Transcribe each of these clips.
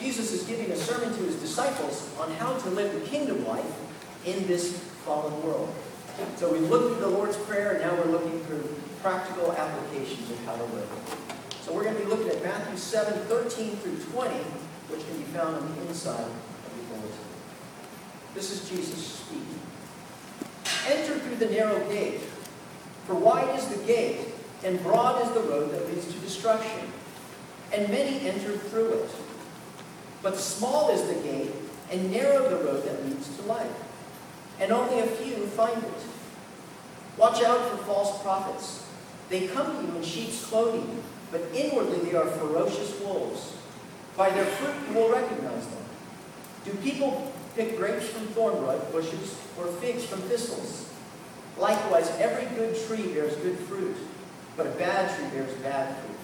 Jesus is giving a sermon to his disciples on how to live the kingdom life in this fallen world. So we looked at the Lord's Prayer, and now we're looking for practical applications of how to live. So we're going to be looking at Matthew 7, 13 through 20, which can be found on the inside of the bulletin. This is Jesus speaking. Enter through the narrow gate, for wide is the gate, and broad is the road that leads to destruction, and many enter through it. But small is the gate, and narrow the road that leads to life, and only a few find it. Watch out for false prophets. They come to you in sheep's clothing, but inwardly they are ferocious wolves. By their fruit you will recognize them. Do people pick grapes from thorn bushes or figs from thistles? Likewise, every good tree bears good fruit, but a bad tree bears bad fruit.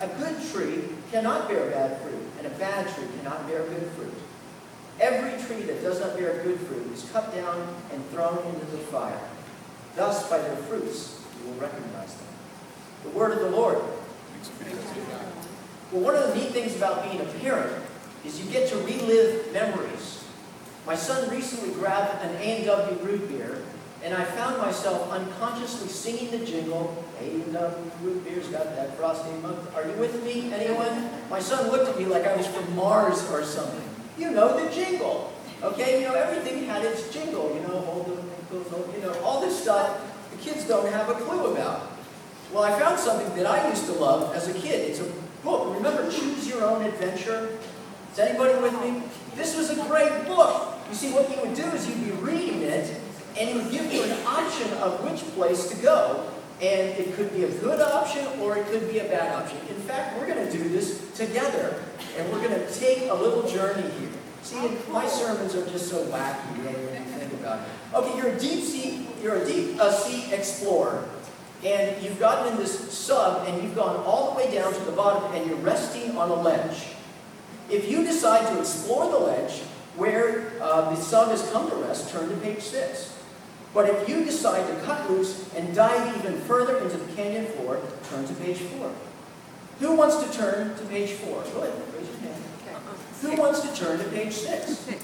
A good tree cannot bear bad fruit, and a bad tree cannot bear good fruit. Every tree that does not bear good fruit is cut down and thrown into the fire. Thus, by their fruits, you will recognize them. The word of the Lord. Well, one of the neat things about being a parent is you get to relive memories. My son recently grabbed an A&W root beer, and I found myself unconsciously singing the jingle, A&W root beer's got that frosty month. Are you with me, anyone? My son looked at me like I was from Mars or something. You know the jingle. Okay, you know, everything had its jingle, you know, hold the, you know, all this stuff the kids don't have a clue about. Well, I found something that I used to love as a kid. It's a book. Remember Choose Your Own Adventure? Is anybody with me? This was a great book. You see, what you would do is you'd be reading it, and it would give you an option of which place to go. And it could be a good option or it could be a bad option. In fact, we're going to do this together. And we're going to take a little journey here. See, my sermons are just so wacky, you when you think about it. Okay, you're a deep sea, you're a deep uh, sea explorer. And you've gotten in this sub and you've gone all the way down to the bottom and you're resting on a ledge. If you decide to explore the ledge where uh, the sub has come to rest, turn to page 6. But if you decide to cut loose and dive even further into the canyon floor, turn to page 4. Who wants to turn to page 4? Go ahead, raise your hand. Who wants to turn to page 6?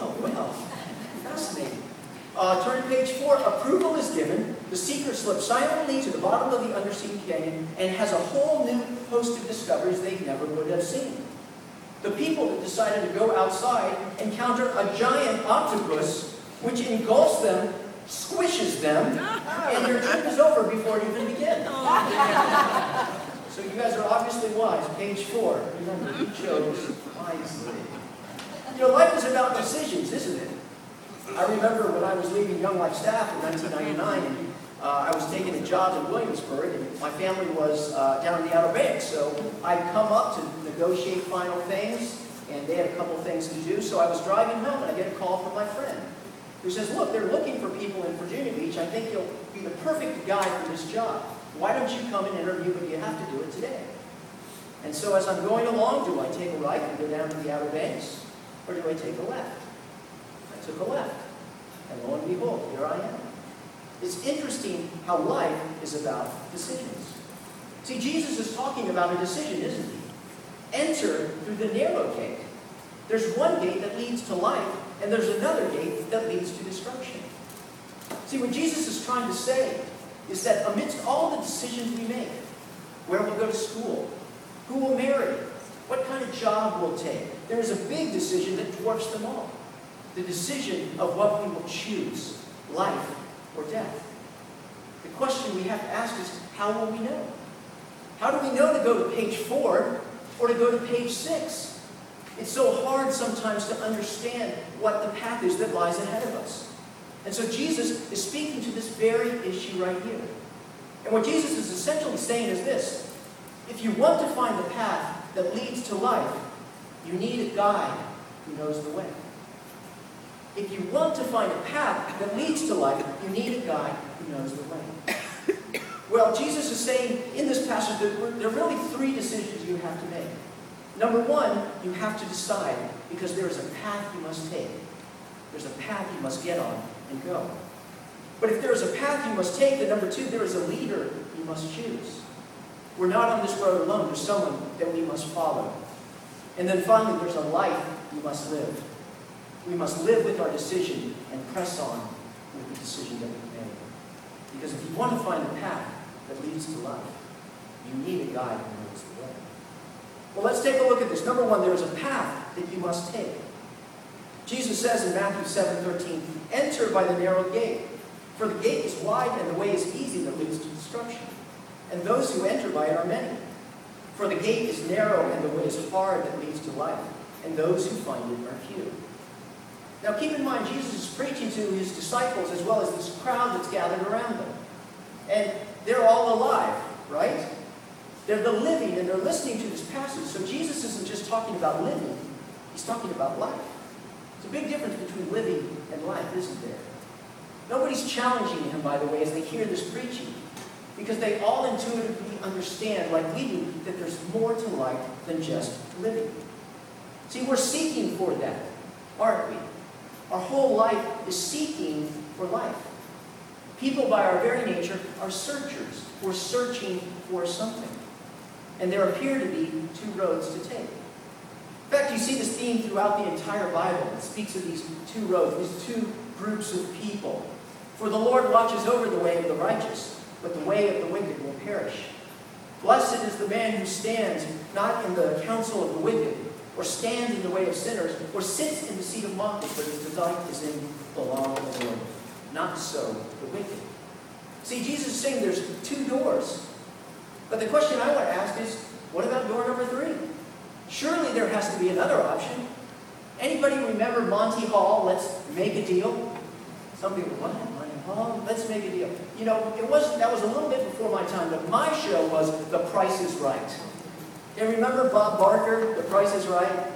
Oh, well, fascinating. Uh, turn to page 4. Approval is given. The seeker slips silently to the bottom of the undersea canyon and has a whole new host of discoveries they never would have seen. The people that decided to go outside encounter a giant octopus which engulfs them, squishes them, and their trip is over before it even begins. so you guys are obviously wise. Page 4. Remember, you chose wisely. You know, life is about decisions, isn't it? I remember when I was leaving Young Life staff in 1999, uh, I was taking a job in Williamsburg, and my family was uh, down in the Outer Banks. So I'd come up to negotiate final things, and they had a couple things to do. So I was driving home, and I get a call from my friend who says, look, they're looking for people in Virginia Beach. I think you'll be the perfect guy for this job. Why don't you come and interview, but you have to do it today. And so as I'm going along, do I take a right and go down to the Outer Banks, or do I take a left? I took a left. And lo and behold, here I am. It's interesting how life is about decisions. See, Jesus is talking about a decision, isn't he? Enter through the narrow gate. There's one gate that leads to life, and there's another gate that leads to destruction. See, what Jesus is trying to say is that amidst all the decisions we make, where we'll go to school, who will marry, what kind of job we'll take, there is a big decision that dwarfs them all. The decision of what we will choose, life or death. The question we have to ask is, how will we know? How do we know to go to page 4 or to go to page 6? It's so hard sometimes to understand what the path is that lies ahead of us. And so Jesus is speaking to this very issue right here. And what Jesus is essentially saying is this. If you want to find the path that leads to life, you need a guide who knows the way. If you want to find a path that leads to life, you need a guide who knows the way. Well, Jesus is saying in this passage that there are really three decisions you have to make. Number one, you have to decide because there is a path you must take. There's a path you must get on and go. But if there is a path you must take, then number two, there is a leader you must choose. We're not on this road alone. There's someone that we must follow. And then finally, there's a life you must live. We must live with our decision and press on with the decision that we've made. Because if you want to find the path that leads to life, you need a guide who knows the way. Well, let's take a look at this. Number one, there is a path that you must take. Jesus says in Matthew 7 13, Enter by the narrow gate, for the gate is wide and the way is easy that leads to destruction. And those who enter by it are many. For the gate is narrow and the way is hard that leads to life, and those who find it are few. Now keep in mind, Jesus is preaching to his disciples as well as this crowd that's gathered around them. And they're all alive, right? They're the living and they're listening to this passage. So Jesus isn't just talking about living, he's talking about life. It's a big difference between living and life, isn't there? Nobody's challenging him, by the way, as they hear this preaching. Because they all intuitively understand, like we do, that there's more to life than just living. See, we're seeking for that, aren't we? Our whole life is seeking for life. People, by our very nature, are searchers. We're searching for something. And there appear to be two roads to take. In fact, you see this theme throughout the entire Bible. It speaks of these two roads, these two groups of people. For the Lord watches over the way of the righteous, but the way of the wicked will perish. Blessed is the man who stands not in the counsel of the wicked, or stands in the way of sinners, or sits in the seat of mockers, but his delight is in the law of the Lord. Not so the wicked. See, Jesus is saying there's two doors. But the question I want to ask is, what about door number three? Surely there has to be another option. Anybody remember Monty Hall, Let's Make a Deal? Some people, what? Monty Hall, Let's Make a Deal. You know, it was that was a little bit before my time, but my show was The Price is Right. And remember Bob Barker, The Price is Right?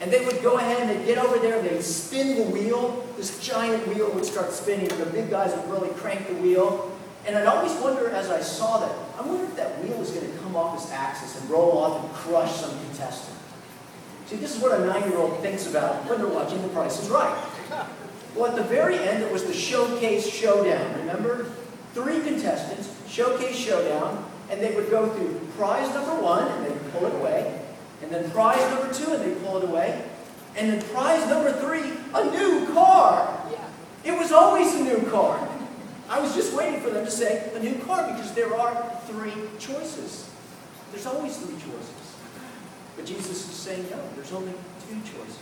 And they would go ahead and they'd get over there they'd spin the wheel. This giant wheel would start spinning, and the big guys would really crank the wheel. And I'd always wonder as I saw that, I wonder if that wheel was going to come off its axis and roll off and crush some contestant. See, this is what a nine-year-old thinks about when they're watching The Price is Right. Well, at the very end, it was the showcase showdown. Remember? Three contestants, showcase showdown, and they would go through prize number one, and they'd pull it away, and then prize number two, and they'd pull it away, and then prize number three, a new car. Yeah. It was always a new car. I was just waiting for them to say a new car because there are three choices. There's always three choices. But Jesus is saying, no, there's only two choices.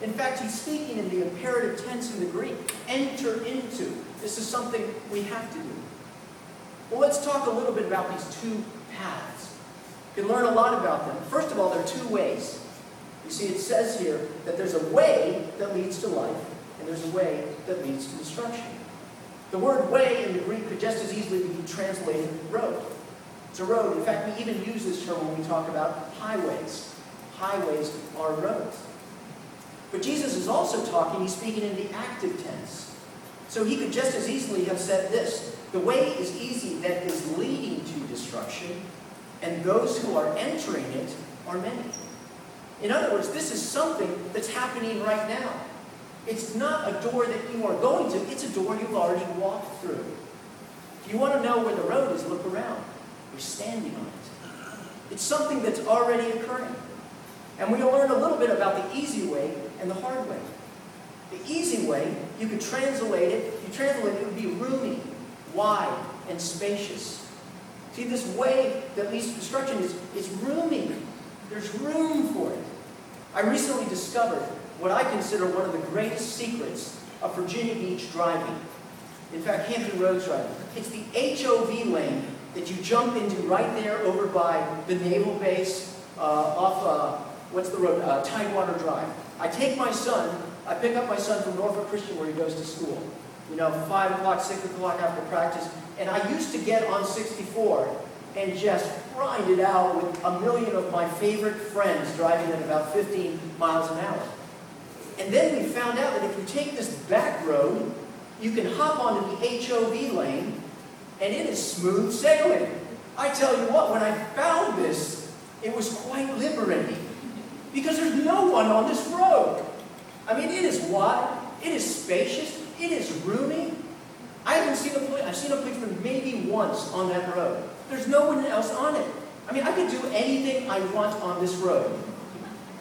In fact, he's speaking in the imperative tense in the Greek. Enter into. This is something we have to do. Well, let's talk a little bit about these two paths. You can learn a lot about them. First of all, there are two ways. You see, it says here that there's a way that leads to life, and there's a way that leads to destruction. The word way in the Greek could just as easily be translated road. It's a road. In fact, we even use this term when we talk about highways. Highways are roads. But Jesus is also talking, he's speaking in the active tense. So he could just as easily have said this The way is easy that is leading to destruction, and those who are entering it are many. In other words, this is something that's happening right now. It's not a door that you are going to, it's a door you've already walked through. If you want to know where the road is, look around. You're standing on it. It's something that's already occurring. And we'll learn a little bit about the easy way and the hard way. The easy way, you could translate it, you translate it, it would be roomy, wide, and spacious. See, this way that leads to destruction is, is roomy. There's room for it. I recently discovered what I consider one of the greatest secrets of Virginia Beach driving. In fact, Hampton Roads driving. It's the HOV lane that you jump into right there over by the naval base uh, off, uh, what's the road, uh, Tidewater Drive. I take my son, I pick up my son from Norfolk Christian where he goes to school. You know, 5 o'clock, 6 o'clock after practice. And I used to get on 64 and just grind it out with a million of my favorite friends driving at about 15 miles an hour. And then we found out that if you take this back road, you can hop onto the HOV lane, and it is smooth sailing. I tell you what, when I found this, it was quite liberating. Because there's no one on this road. I mean, it is wide, it is spacious, it is roomy. I haven't seen a police, I've seen a policeman maybe once on that road. There's no one else on it. I mean, I could do anything I want on this road.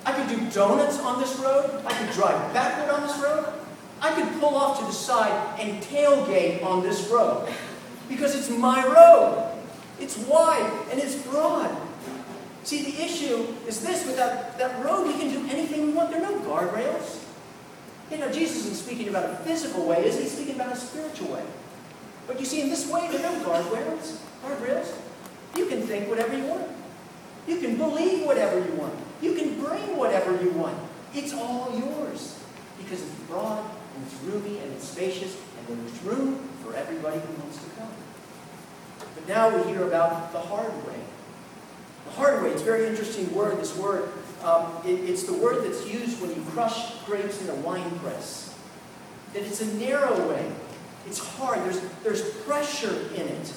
I could do donuts on this road. I could drive backward on this road. I could pull off to the side and tailgate on this road because it's my road. It's wide and it's broad. See, the issue is this with that, that road, we can do anything we want. There are no guardrails. You know, Jesus isn't speaking about a physical way, is he? He's speaking about a spiritual way. But you see, in this way, there are no guardrails. Guardrails. You can think whatever you want. You can believe whatever you want. You whatever you want. It's all yours because it's broad and it's roomy and it's spacious and there's room for everybody who wants to come. But now we hear about the hard way. The hard way, it's a very interesting word, this word. Um, it, it's the word that's used when you crush grapes in a wine press. That it's a narrow way. It's hard. There's, there's pressure in it.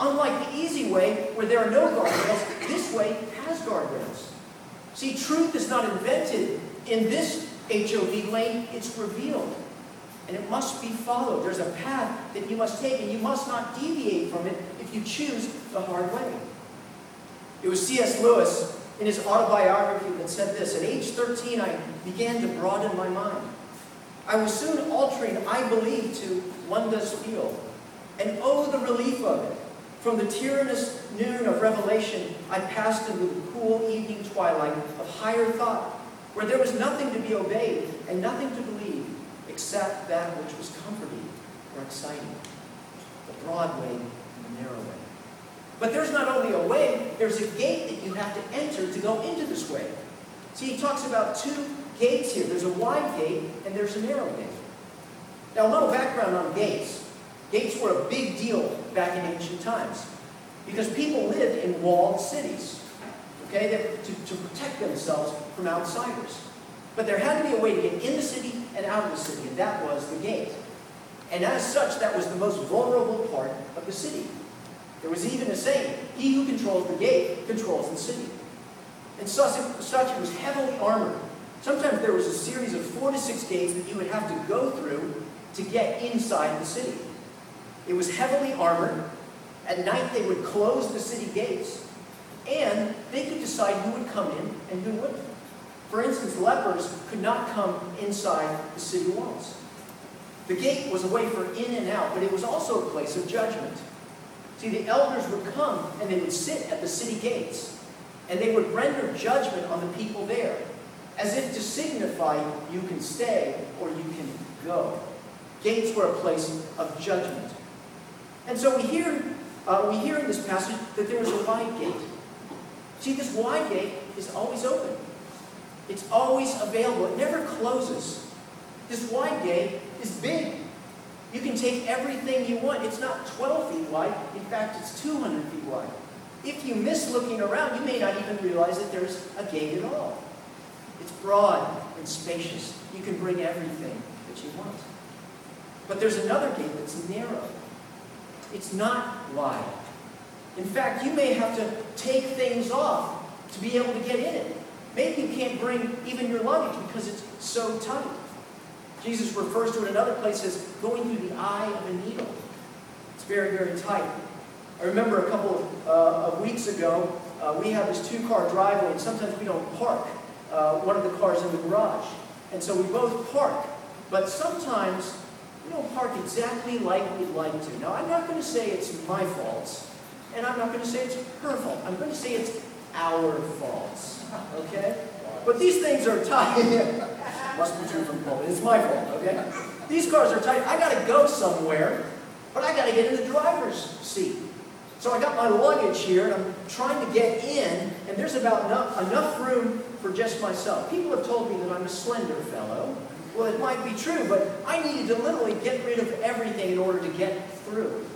Unlike the easy way, where there are no guardrails, this way has guardrails. See, truth is not invented in this HOV lane, it's revealed. And it must be followed. There's a path that you must take, and you must not deviate from it if you choose the hard way. It was C.S. Lewis in his autobiography that said this At age 13, I began to broaden my mind. I was soon altering, I believe, to one does feel. And oh, the relief of it. From the tyrannous noon of revelation, I passed into the cool evening twilight of higher thought, where there was nothing to be obeyed and nothing to believe except that which was comforting or exciting. The broad way and the narrow way. But there's not only a way, there's a gate that you have to enter to go into this way. See, he talks about two gates here. There's a wide gate and there's a narrow gate. Now, a little background on gates. Gates were a big deal back in ancient times because people lived in walled cities, okay, to, to protect themselves from outsiders. But there had to be a way to get in the city and out of the city, and that was the gate. And as such, that was the most vulnerable part of the city. There was even a saying, he who controls the gate controls the city. And such, it was heavily armored. Sometimes there was a series of four to six gates that you would have to go through to get inside the city. It was heavily armored. At night they would close the city gates. And they could decide who would come in and who wouldn't. For instance, lepers could not come inside the city walls. The gate was a way for in and out, but it was also a place of judgment. See, the elders would come and they would sit at the city gates, and they would render judgment on the people there, as if to signify you can stay or you can go. Gates were a place of judgment. And so we hear, uh, we hear in this passage that there is a wide gate. See, this wide gate is always open. It's always available. It never closes. This wide gate is big. You can take everything you want. It's not 12 feet wide. In fact, it's 200 feet wide. If you miss looking around, you may not even realize that there's a gate at all. It's broad and spacious. You can bring everything that you want. But there's another gate that's narrow. It's not wide. In fact, you may have to take things off to be able to get in it. Maybe you can't bring even your luggage because it's so tight. Jesus refers to it in another place as going through the eye of a needle. It's very, very tight. I remember a couple uh, of weeks ago, uh, we have this two-car driveway, and sometimes we don't park uh, one of the cars in the garage. And so we both park. But sometimes we don't park exactly like we'd like to. Now, I'm not going to say it's my fault, and I'm not going to say it's her fault. I'm going to say it's our fault. Okay? But these things are tight. Must be true from. It's my fault, okay? These cars are tight. I got to go somewhere, but I got to get in the driver's seat. So I got my luggage here, and I'm trying to get in, and there's about enough, enough room for just myself. People have told me that I'm a slender fellow. Well, it might be true, but I needed to literally get rid of everything in order to get through.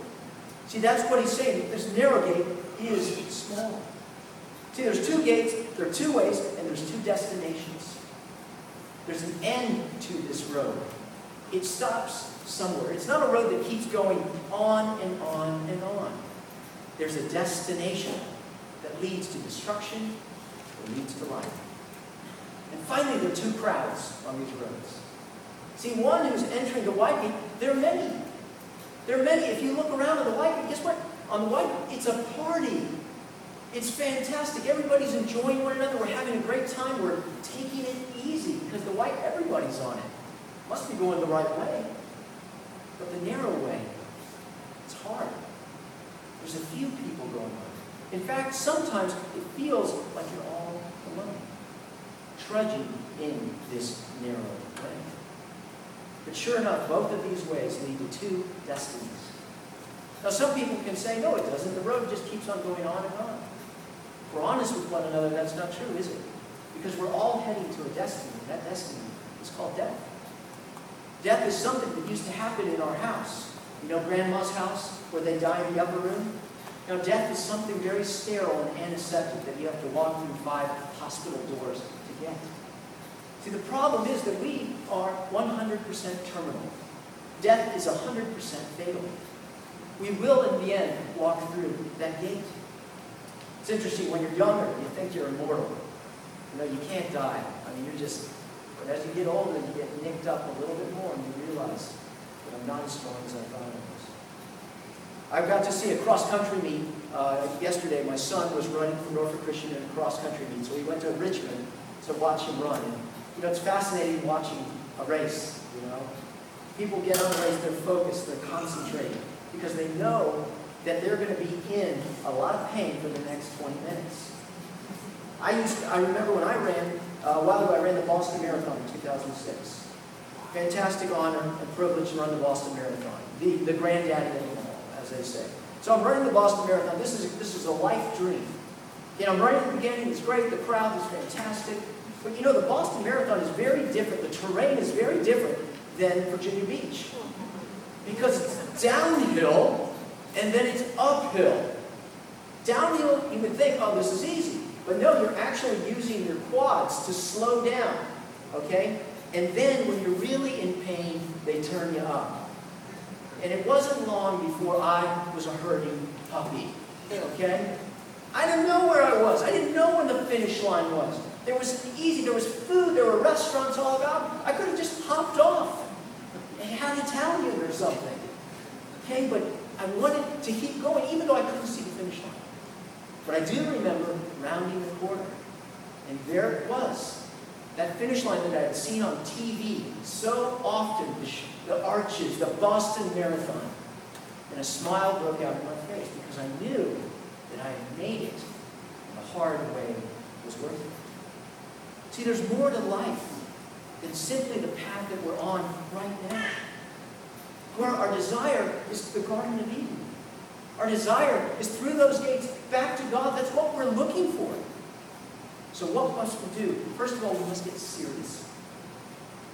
See, that's what he's saying. This narrow gate is small. See, there's two gates, there are two ways, and there's two destinations. There's an end to this road. It stops somewhere. It's not a road that keeps going on and on and on. There's a destination that leads to destruction or leads to life. And finally, there are two crowds on these roads. See, one who's entering the white gate, there are many. There are many. If you look around on the white gate, guess what? On the white, it's a party. It's fantastic. Everybody's enjoying one another. We're having a great time. We're taking it easy because the white, everybody's on it. Must be going the right way. But the narrow way, it's hard. There's a few people going on. In fact, sometimes it feels like you're all alone, trudging in this narrow way. But sure enough, both of these ways lead to two destinies. Now, some people can say, no, it doesn't. The road just keeps on going on and on. If we're honest with one another, that's not true, is it? Because we're all heading to a destiny. That destiny is called death. Death is something that used to happen in our house. You know grandma's house, where they die in the upper room? Now, death is something very sterile and antiseptic that you have to walk through five hospital doors to get. See, the problem is that we are 100% terminal. Death is 100% fatal. We will, in the end, walk through that gate. It's interesting, when you're younger, you think you're immortal. You know, you can't die. I mean, you're just, but as you get older, you get nicked up a little bit more and you realize that I'm not as strong as I thought I was. I got to see a cross-country meet uh, yesterday. My son was running from Norfolk Christian in a cross-country meet, so we went to Richmond to watch him run. And, you know, it's fascinating watching a race, you know. People get on the race, they're focused, they're concentrated, because they know that they're going to be in a lot of pain for the next 20 minutes. I used to, I remember when I ran, uh, a while ago, I ran the Boston Marathon in 2006. Fantastic honor and privilege to run the Boston Marathon. The, the granddaddy of them all, as they say. So I'm running the Boston Marathon. This is, this is a life dream. You know, I'm right at the beginning. It's great. The crowd is fantastic. But you know, the Boston Marathon is very different. The terrain is very different than Virginia Beach. Because it's downhill and then it's uphill. Downhill, you would think, oh, this is easy. But no, you're actually using your quads to slow down. Okay? And then when you're really in pain, they turn you up. And it wasn't long before I was a hurting puppy. Okay? I didn't know where I was. I didn't know when the finish line was. There was easy, there was food, there were restaurants all about. I could have just hopped off and had Italian or something. Okay, but I wanted to keep going even though I couldn't see the finish line. But I do remember rounding the corner. And there it was. That finish line that I had seen on TV so often, the, the arches, the Boston Marathon. And a smile broke out in my face because I knew that I had made it. The hard way was worth it. See, there's more to life than simply the path that we're on right now. Where our desire is the Garden of Eden. Our desire is through those gates back to God. That's what we're looking for. So what must we do? First of all, we must get serious.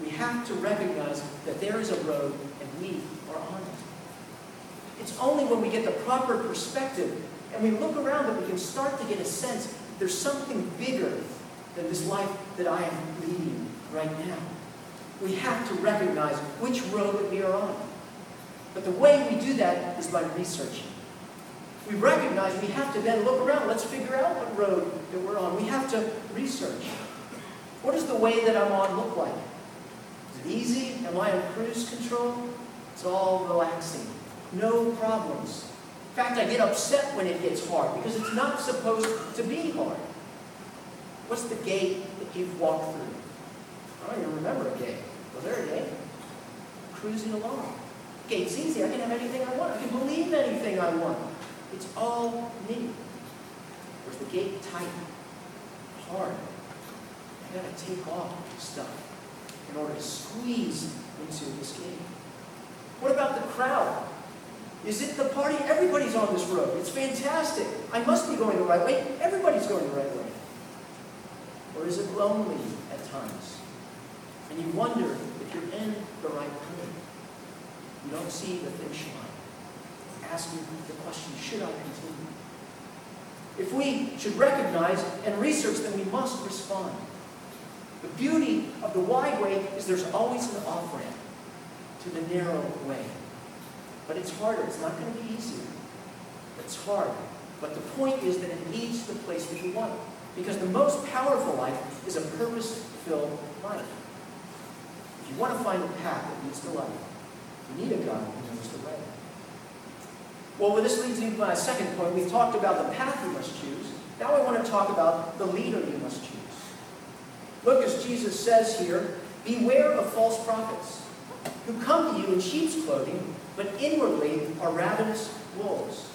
We have to recognize that there is a road and we are on it. It's only when we get the proper perspective and we look around that we can start to get a sense there's something bigger than this life that I am leading right now. We have to recognize which road that we are on. But the way we do that is by researching. We recognize we have to then look around. Let's figure out what road that we're on. We have to research. What does the way that I'm on look like? Is it easy? Am I in cruise control? It's all relaxing. No problems. In fact, I get upset when it gets hard because it's not supposed to be hard. What's the gate you've walked through? I don't even remember a gate. Was there a gate? Cruising along. Gate's easy. I can have anything I want. I can believe anything I want. It's all me. Where's the gate tight? Hard. I gotta take off stuff in order to squeeze into this gate. What about the crowd? Is it the party? Everybody's on this road. It's fantastic. I must be going the right way. Everybody's going the right way. Or is it lonely at times? And you wonder if you're in the right way. You don't see the finish line. Asking the question, should I continue? If we should recognize and research, then we must respond. The beauty of the wide way is there's always an off-ramp to the narrow way. But it's harder. It's not going to be easier. It's hard. But the point is that it leads to the place that you want. Because the most powerful life is a purpose-filled life. If you want to find a path that leads to life, you need a God who knows the way. Well, this leads me to my second point. We've talked about the path you must choose. Now I want to talk about the leader you must choose. Look, as Jesus says here, beware of false prophets who come to you in sheep's clothing, but inwardly are ravenous wolves.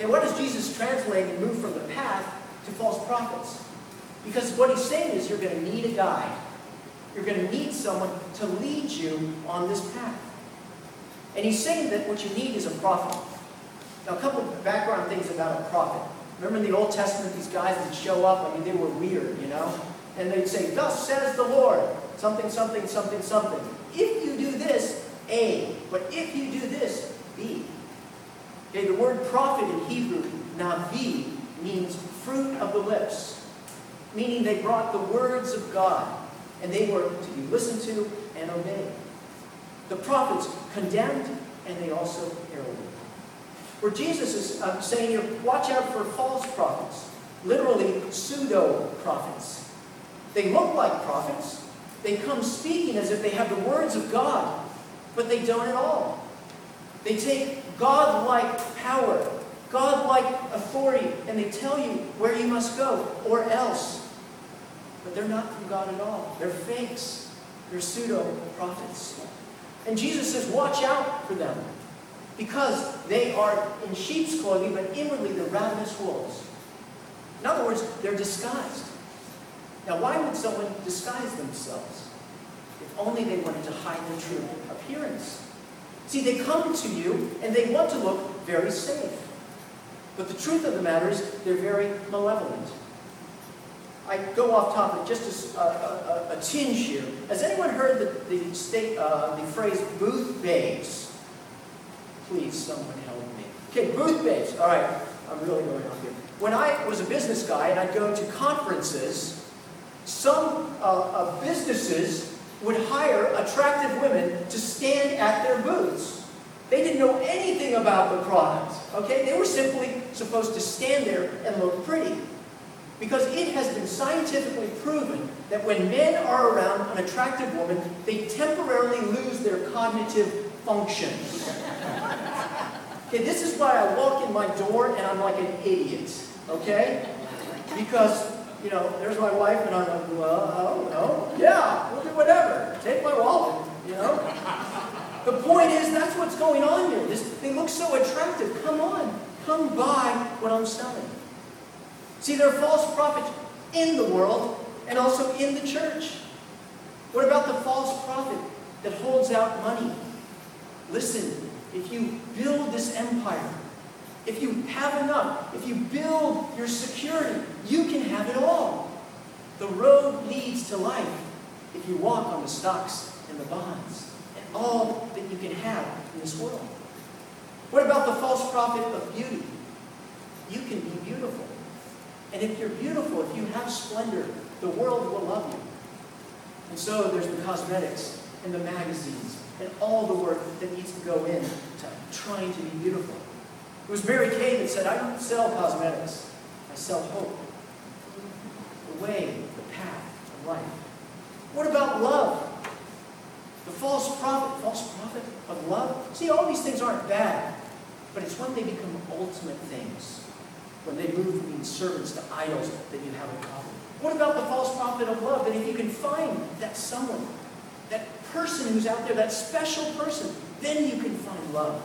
And what does Jesus translate and move from the path to false prophets? Because what he's saying is you're going to need a guide. You're going to need someone to lead you on this path. And he's saying that what you need is a prophet. Now, a couple of background things about a prophet. Remember in the Old Testament, these guys would show up, I mean, they were weird, you know? And they'd say, Thus says the Lord, something, something, something, something. If you do this, A. But if you do this, B. Okay, the word prophet in Hebrew, navi, means fruit of the lips, meaning they brought the words of God, and they were to be listened to and obeyed. The prophets condemned, and they also heralded. Where Jesus is uh, saying here, watch out for false prophets, literally pseudo-prophets. They look like prophets. They come speaking as if they have the words of God, but they don't at all. They take God-like power, God-like authority, and they tell you where you must go, or else. But they're not from God at all. They're fakes. They're pseudo-prophets. And Jesus says, watch out for them. Because they are in sheep's clothing, but inwardly they're ravenous wolves. In other words, they're disguised. Now, why would someone disguise themselves? If only they wanted to hide their true appearance. See, they come to you and they want to look very safe. But the truth of the matter is, they're very malevolent. I go off topic, just a, a, a, a tinge here. Has anyone heard the, the, state, uh, the phrase booth babes? Please, someone help me. Okay, booth babes. All right, I'm really going on here. When I was a business guy and I'd go to conferences, some uh, uh, businesses would hire attractive women to stand at their booths. They didn't know anything about the product, okay? They were simply supposed to stand there and look pretty. Because it has been scientifically proven that when men are around an attractive woman, they temporarily lose their cognitive functions. Okay, this is why I walk in my door and I'm like an idiot, okay? Because, you know, there's my wife and I'm like, well, oh, no, yeah, we'll do whatever. Take my wallet, you know? The point is, that's what's going on here. This, they look so attractive. Come on, come buy what I'm selling. See, there are false prophets in the world and also in the church. What about the false prophet that holds out money? Listen, if you build this empire, if you have enough, if you build your security, you can have it all. The road leads to life if you walk on the stocks and the bonds and all that you can have in this world. What about the false prophet of beauty? You can be beautiful. And if you're beautiful, if you have splendor, the world will love you. And so there's the cosmetics and the magazines and all the work that needs to go in to trying to be beautiful. It was Mary Kay that said, I don't sell cosmetics. I sell hope. The way, the path of life. What about love? The false prophet, false prophet of love? See, all these things aren't bad, but it's when they become ultimate things when they move from being servants to idols that you have a problem. What about the false prophet of love? That if you can find that someone, that person who's out there, that special person, then you can find love.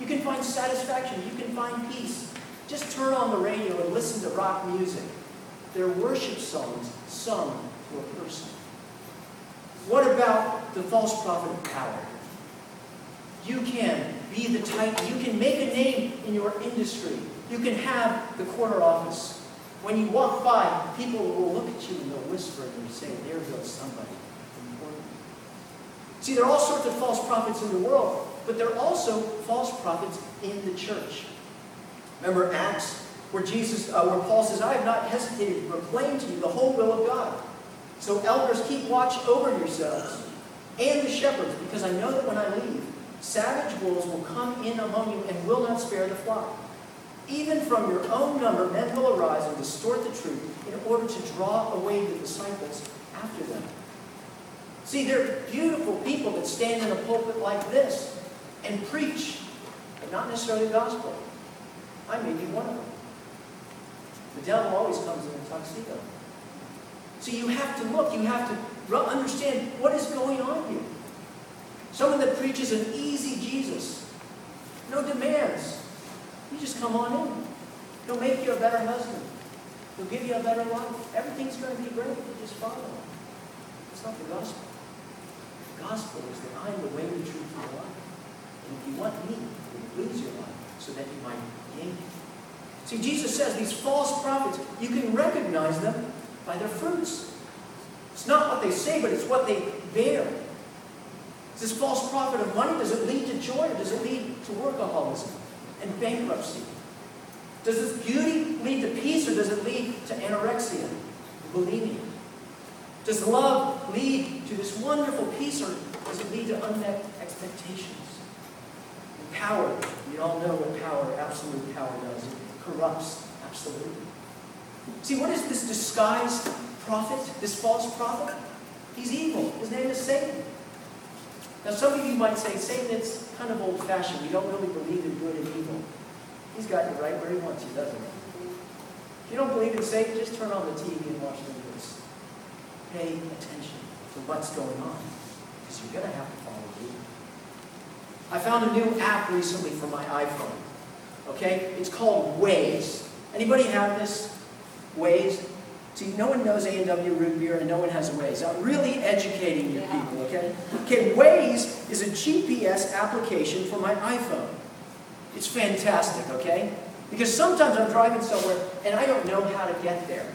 You can find satisfaction. You can find peace. Just turn on the radio and listen to rock music. They're worship songs sung to a person. What about the false prophet of power? You can be the type, you can make a name in your industry. You can have the corner office. When you walk by, people will look at you and they'll whisper and they'll say, there goes somebody important. See, there are all sorts of false prophets in the world, but there are also false prophets in the church. Remember Acts, where Jesus, uh, where Paul says, I have not hesitated to proclaim to you the whole will of God. So elders, keep watch over yourselves and the shepherds, because I know that when I leave, savage wolves will come in among you and will not spare the flock. Even from your own number, men will arise and distort the truth in order to draw away the disciples after them. See, there are beautiful people that stand in a pulpit like this and preach, but not necessarily the gospel. I may be one of them. The devil always comes in a tuxedo. So you have to look, you have to understand what is going on here. Someone that preaches an easy Jesus, no demands. You just come on in. He'll make you a better husband. He'll give you a better life. Everything's going to be great you just follow. It's not the gospel. The gospel is that I am the way, the truth, and the life. And if you want me, you lose your life so that you might gain it. See, Jesus says these false prophets, you can recognize them by their fruits. It's not what they say, but it's what they bear. Is this false prophet of money, does it lead to joy or does it lead to workaholism and bankruptcy? Does this beauty lead to peace or does it lead to anorexia, bulimia? Does love lead to this wonderful peace or does it lead to unmet expectations? And power, we all know what power, absolute power does. It corrupts absolutely. See, what is this disguised prophet, this false prophet? He's evil. His name is Satan. Now, some of you might say, Satan is kind of old-fashioned. We don't really believe in good and evil. He's got you right where he wants you, doesn't he? If you don't believe in Satan, just turn on the TV and watch the news. Pay attention to what's going on, because you're going to have to follow me. I found a new app recently for my iPhone. Okay? It's called Waze. Anybody have this? Waze? See, no one knows A&W root beer and no one has a Waze. I'm really educating you people, okay? Okay, Waze is a GPS application for my iPhone. It's fantastic, okay? Because sometimes I'm driving somewhere and I don't know how to get there.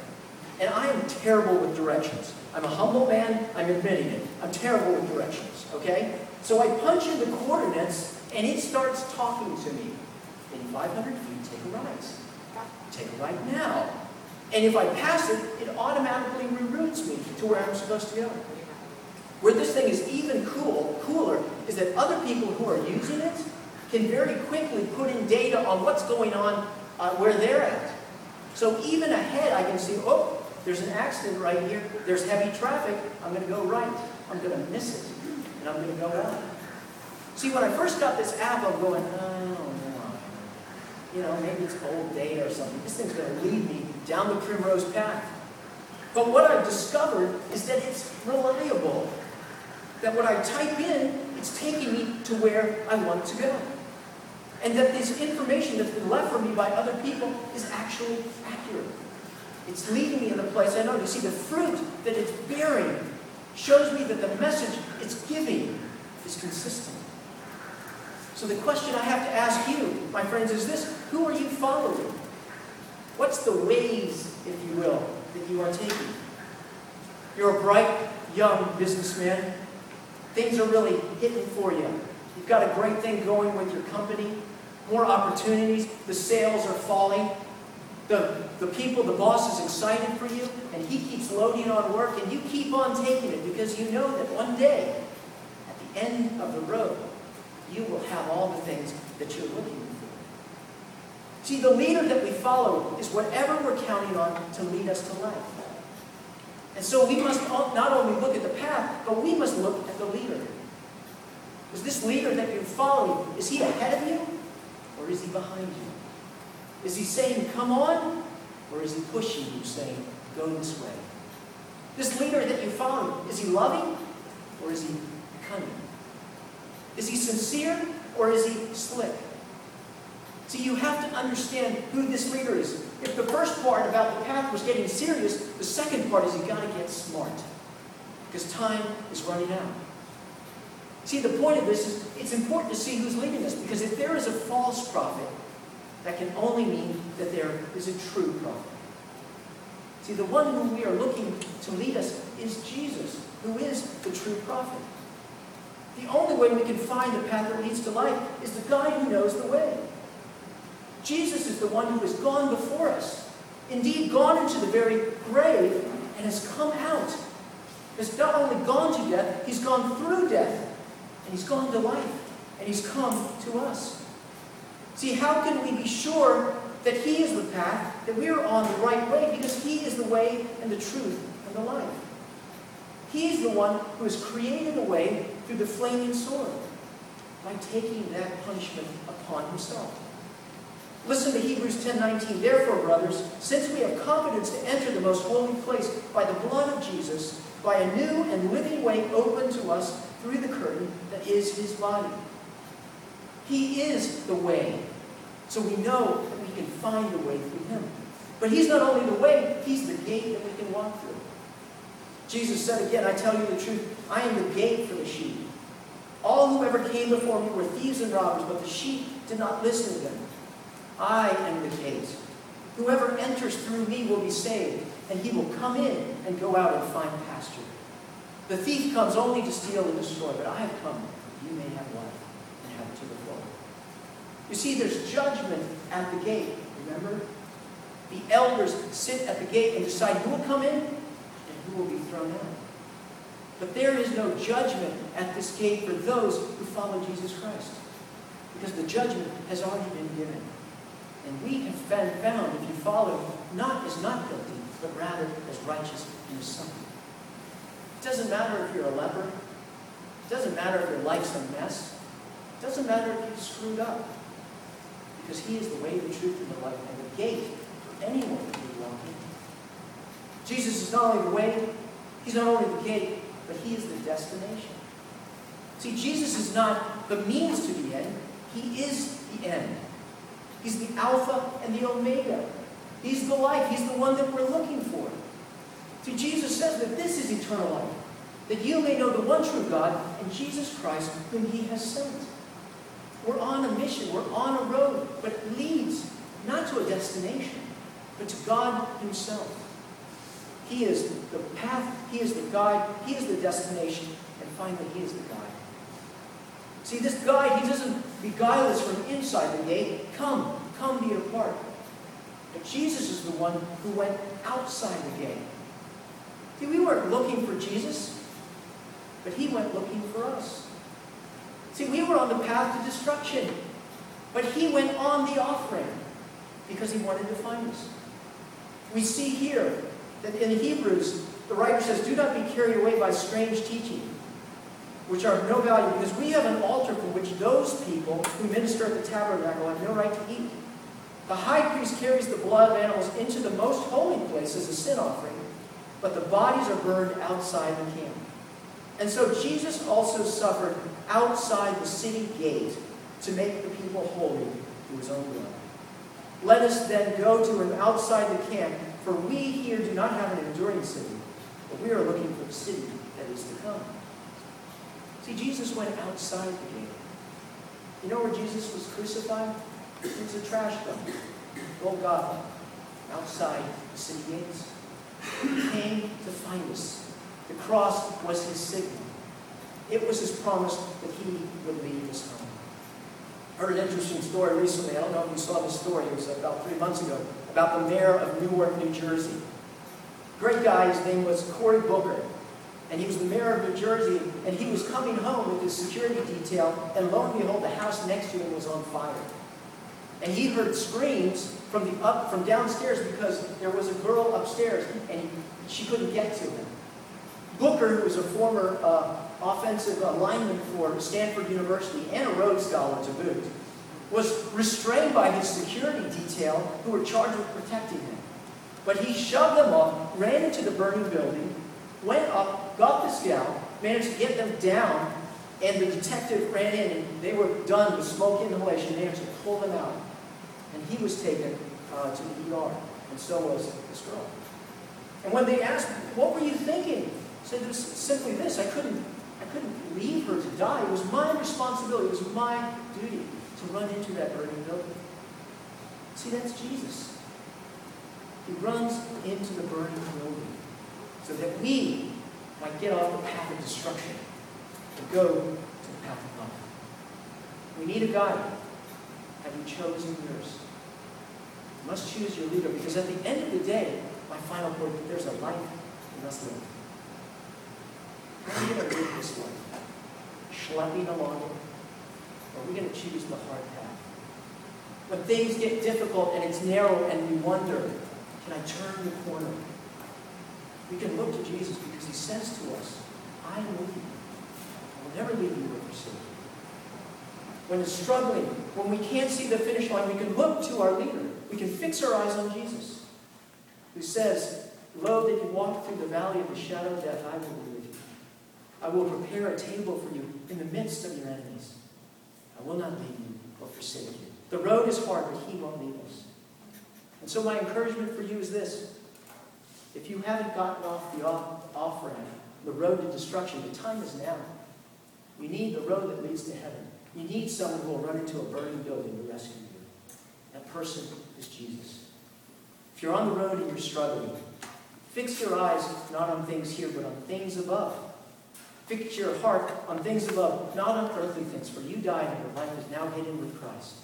And I am terrible with directions. I'm a humble man, I'm admitting it. I'm terrible with directions, okay? So I punch in the coordinates and it starts talking to me. In 500 feet, take a right. Take a right now. And if I pass it, it automatically reroutes me to where I'm supposed to go. Where this thing is even cool, cooler is that other people who are using it can very quickly put in data on what's going on uh, where they're at. So even ahead, I can see, oh, there's an accident right here. There's heavy traffic. I'm going to go right. I'm going to miss it. And I'm going to go out. See, when I first got this app, I'm going, oh, no. You know, maybe it's old data or something. This thing's going to lead me down the primrose path. But what I've discovered is that it's reliable. That what I type in, it's taking me to where I want to go. And that this information that's been left for me by other people is actually accurate. It's leading me in the place I know. You see, the fruit that it's bearing shows me that the message it's giving is consistent. So the question I have to ask you, my friends, is this. Who are you following? What's the Waze, if you will, that you are taking? You're a bright, young businessman. Things are really hitting for you. You've got a great thing going with your company, more opportunities, the sales are falling. The, the people, the boss is excited for you, and he keeps loading on work, and you keep on taking it because you know that one day, at the end of the road, you will have all the things that you're looking for. See, the leader that we follow is whatever we're counting on to lead us to life. And so we must not only look at the path, but we must look at the leader. Is this leader that you're following, is he ahead of you or is he behind you? Is he saying, come on, or is he pushing you, saying, go this way? This leader that you follow, is he loving or is he cunning? Is he sincere or is he slick? See, you have to understand who this leader is. If the first part about the path was getting serious, the second part is you got to get smart. Because time is running out. See, the point of this is it's important to see who's leading us. Because if there is a false prophet, that can only mean that there is a true prophet. See, the one whom we are looking to lead us is Jesus, who is the true prophet. The only way we can find the path that leads to life is the guy who knows the way. Jesus is the one who has gone before us, indeed gone into the very grave and has come out. Has not only gone to death, he's gone through death, and he's gone to life, and he's come to us. See, how can we be sure that he is the path, that we are on the right way? Because he is the way and the truth and the life. He's the one who has created a way through the flaming sword by taking that punishment upon himself. Listen to Hebrews 10:19. Therefore, brothers, since we have confidence to enter the most holy place by the blood of Jesus, by a new and living way open to us through the curtain that is his body. He is the way. So we know that we can find the way through him. But he's not only the way, he's the gate that we can walk through. Jesus said again, I tell you the truth, I am the gate for the sheep. All who ever came before me were thieves and robbers, but the sheep did not listen to them. I am the gate. Whoever enters through me will be saved, and he will come in and go out and find pasture. The thief comes only to steal and destroy, but I have come that you may have life and have it to the full. You see, there's judgment at the gate, remember? The elders sit at the gate and decide who will come in and who will be thrown out. But there is no judgment at this gate for those who follow Jesus Christ. Because the judgment has already been given. And we have found, if you follow, not as not guilty, but rather as righteous in His Son. It doesn't matter if you're a leper. It doesn't matter if your life's a mess. It doesn't matter if you've screwed up. Because He is the way, the truth, and the life, and the gate for anyone who walk in. Jesus is not only the way, He's not only the gate, but He is the destination. See, Jesus is not the means to the end, He is the end. He's the Alpha and the Omega. He's the life. He's the one that we're looking for. See, Jesus says that this is eternal life, that you may know the one true God and Jesus Christ, whom He has sent. We're on a mission, we're on a road, but it leads not to a destination, but to God Himself. He is the path, He is the guide, He is the destination, and finally, He is the guide. See, this guy, He doesn't beguile us from inside the gate. Come, come be a part. But Jesus is the one who went outside the gate. See, we weren't looking for Jesus, but He went looking for us. See, we were on the path to destruction, but He went on the off ramp because He wanted to find us. We see here that in Hebrews, the writer says, Do not be carried away by strange teaching, which are of no value, because we have an altar from which those people who minister at the tabernacle have no right to eat. The high priest carries the blood of animals into the most holy place as a sin offering, but the bodies are burned outside the camp. And so Jesus also suffered outside the city gate to make the people holy through his own blood. Let us then go to him outside the camp, for we here do not have an enduring city, but we are looking for the city that is to come. See, Jesus went outside the gate. You know where Jesus was crucified? It was a trash dump. Oh, Golgotha, outside the city gates. He came to find us. The cross was his signal. It was his promise that he would lead us home. I heard an interesting story recently. I don't know if you saw this story. It was about three months ago about the mayor of Newark, New Jersey. Great guy. His name was Cory Booker. And he was the mayor of New Jersey. And he was coming home with his security detail. And lo and behold, the house next to him was on fire. And he heard screams from the up from downstairs because there was a girl upstairs and she couldn't get to him. Booker, who was a former uh, offensive lineman for Stanford University and a Rhodes Scholar to boot, was restrained by his security detail who were charged with protecting him. But he shoved them off, ran into the burning building, went up, got this gal, managed to get them down, and the detective ran in and they were done with smoke inhalation, managed to pull them out. And he was taken uh, to the ER, and so was this girl. And when they asked, what were you thinking? He said, it was simply this, I couldn't, I couldn't leave her to die. It was my responsibility, it was my duty to run into that burning building. See, that's Jesus. He runs into the burning building so that we might get off the path of destruction and go to the path of life. We need a guide. Have you chosen yours? You must choose your leader because at the end of the day, my final point, there's a life you must live. Are we going to live this life? Schlepping along? Or are we going to choose the hard path? When things get difficult and it's narrow and we wonder, can I turn the corner? We can look to Jesus because he says to us, I am with you. I will never leave you or forsake you. when it's struggling, when we can't see the finish line, we can look to our leader. We can fix our eyes on Jesus, who says, Lo, that you walk through the valley of the shadow of death, I will be with you. I will prepare a table for you in the midst of your enemies. I will not leave you or forsake you. The road is hard, but he won't leave us. And so my encouragement for you is this. If you haven't gotten off the off, off ramp, the road to destruction, the time is now. You need the road that leads to heaven. You need someone who will run into a burning building to rescue you. That person is Jesus. If you're on the road and you're struggling, fix your eyes not on things here, but on things above. Fix your heart on things above, not on earthly things, for you died and your life is now hidden with Christ.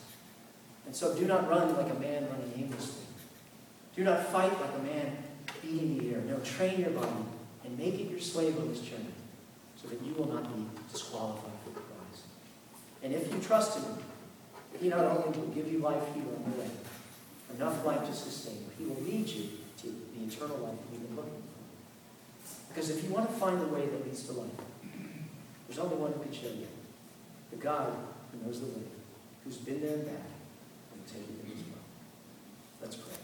And so do not run like a man running aimlessly. Do not fight like a man beating the air. No, train your body and make it your slave on this journey so that you will not be disqualified for the prize. And if you trust him, he not only will give you life here on the way, enough life to sustain you, he will lead you to the eternal life you've been looking for. Because if you want to find the way that leads to life, there's only one who can show you. The God who knows the way, who's been there and back, and will take you there as well. Let's pray.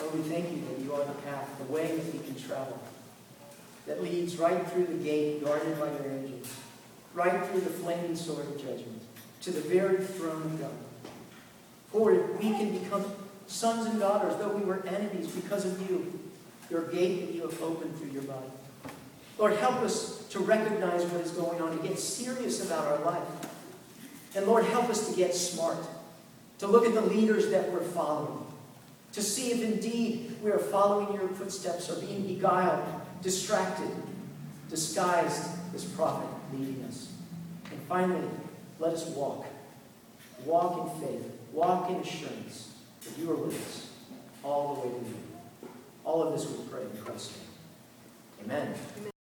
Lord, we thank you that you are the path, the way that we can travel, that leads right through the gate guarded by your angels, right through the flaming sword of judgment, to the very throne of God. Lord, we can become sons and daughters, though we were enemies because of you, your gate that you have opened through your body. Lord, help us to recognize what is going on to get serious about our life. And Lord, help us to get smart, to look at the leaders that we're following, to see if indeed we are following your footsteps or being beguiled, distracted, disguised as prophet leading us. And finally, let us walk. Walk in faith. Walk in assurance that you are with us all the way to. All of this we pray in Christ's name. Amen.